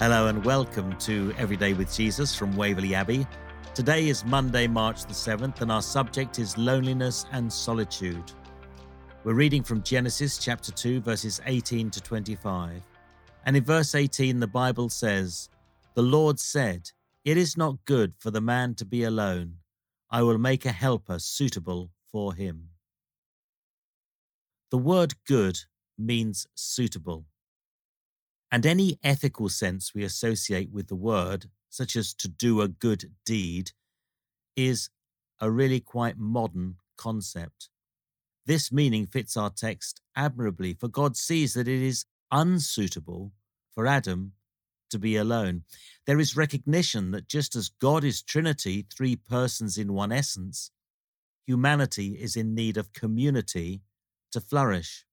Hello and welcome to Everyday with Jesus from Waverley Abbey. Today is Monday, March the 7th, and our subject is loneliness and solitude. We're reading from Genesis chapter 2, verses 18 to 25. And in verse 18, the Bible says, The Lord said, It is not good for the man to be alone. I will make a helper suitable for him. The word good means suitable and any ethical sense we associate with the word, such as to do a good deed, is a really quite modern concept. This meaning fits our text admirably, for God sees that it is unsuitable for Adam to be alone. There is recognition that just as God is Trinity, three persons in one essence, humanity is in need of community to flourish.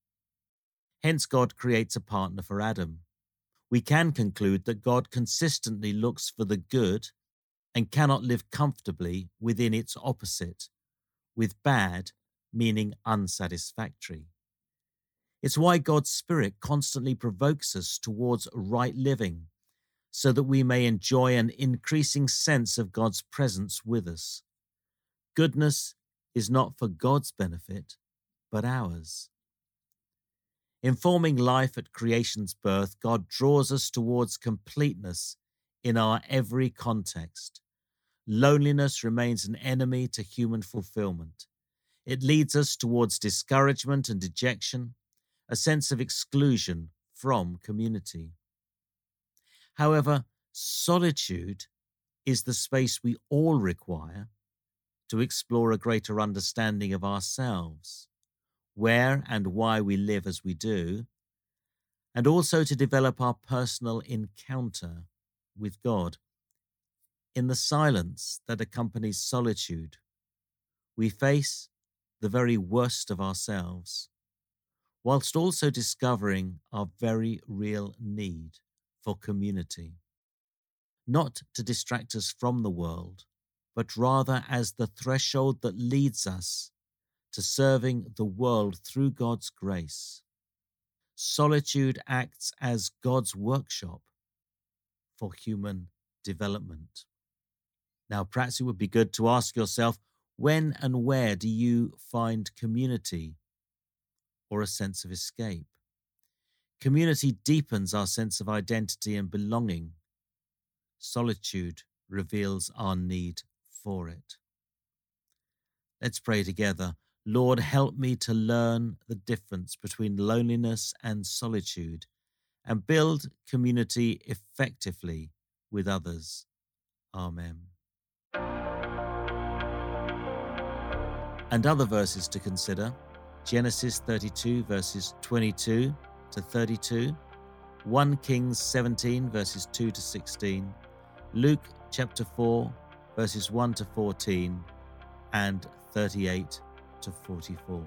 Hence, God creates a partner for Adam we can conclude that God consistently looks for the good and cannot live comfortably within its opposite, with bad meaning unsatisfactory. It's why God's Spirit constantly provokes us towards right living, so that we may enjoy an increasing sense of God's presence with us. Goodness is not for God's benefit, but ours. In forming life at creation's birth, God draws us towards completeness in our every context. Loneliness remains an enemy to human fulfillment. It leads us towards discouragement and dejection, a sense of exclusion from community. However, solitude is the space we all require to explore a greater understanding of ourselves where and why we live as we do, and also to develop our personal encounter with God. In the silence that accompanies solitude, we face the very worst of ourselves, whilst also discovering our very real need for community. Not to distract us from the world, but rather as the threshold that leads us to serving the world through God's grace. Solitude acts as God's workshop for human development. Now, perhaps it would be good to ask yourself when and where do you find community or a sense of escape? Community deepens our sense of identity and belonging. Solitude reveals our need for it. Let's pray together. Lord, help me to learn the difference between loneliness and solitude and build community effectively with others. Amen. And other verses to consider Genesis 32, verses 22 to 32, 1 Kings 17, verses 2 to 16, Luke chapter 4, verses 1 to 14, and 38 to 44.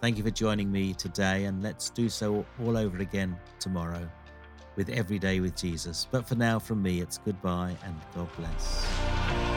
Thank you for joining me today, and let's do so all over again tomorrow with Every Day with Jesus. But for now, from me, it's goodbye and God bless.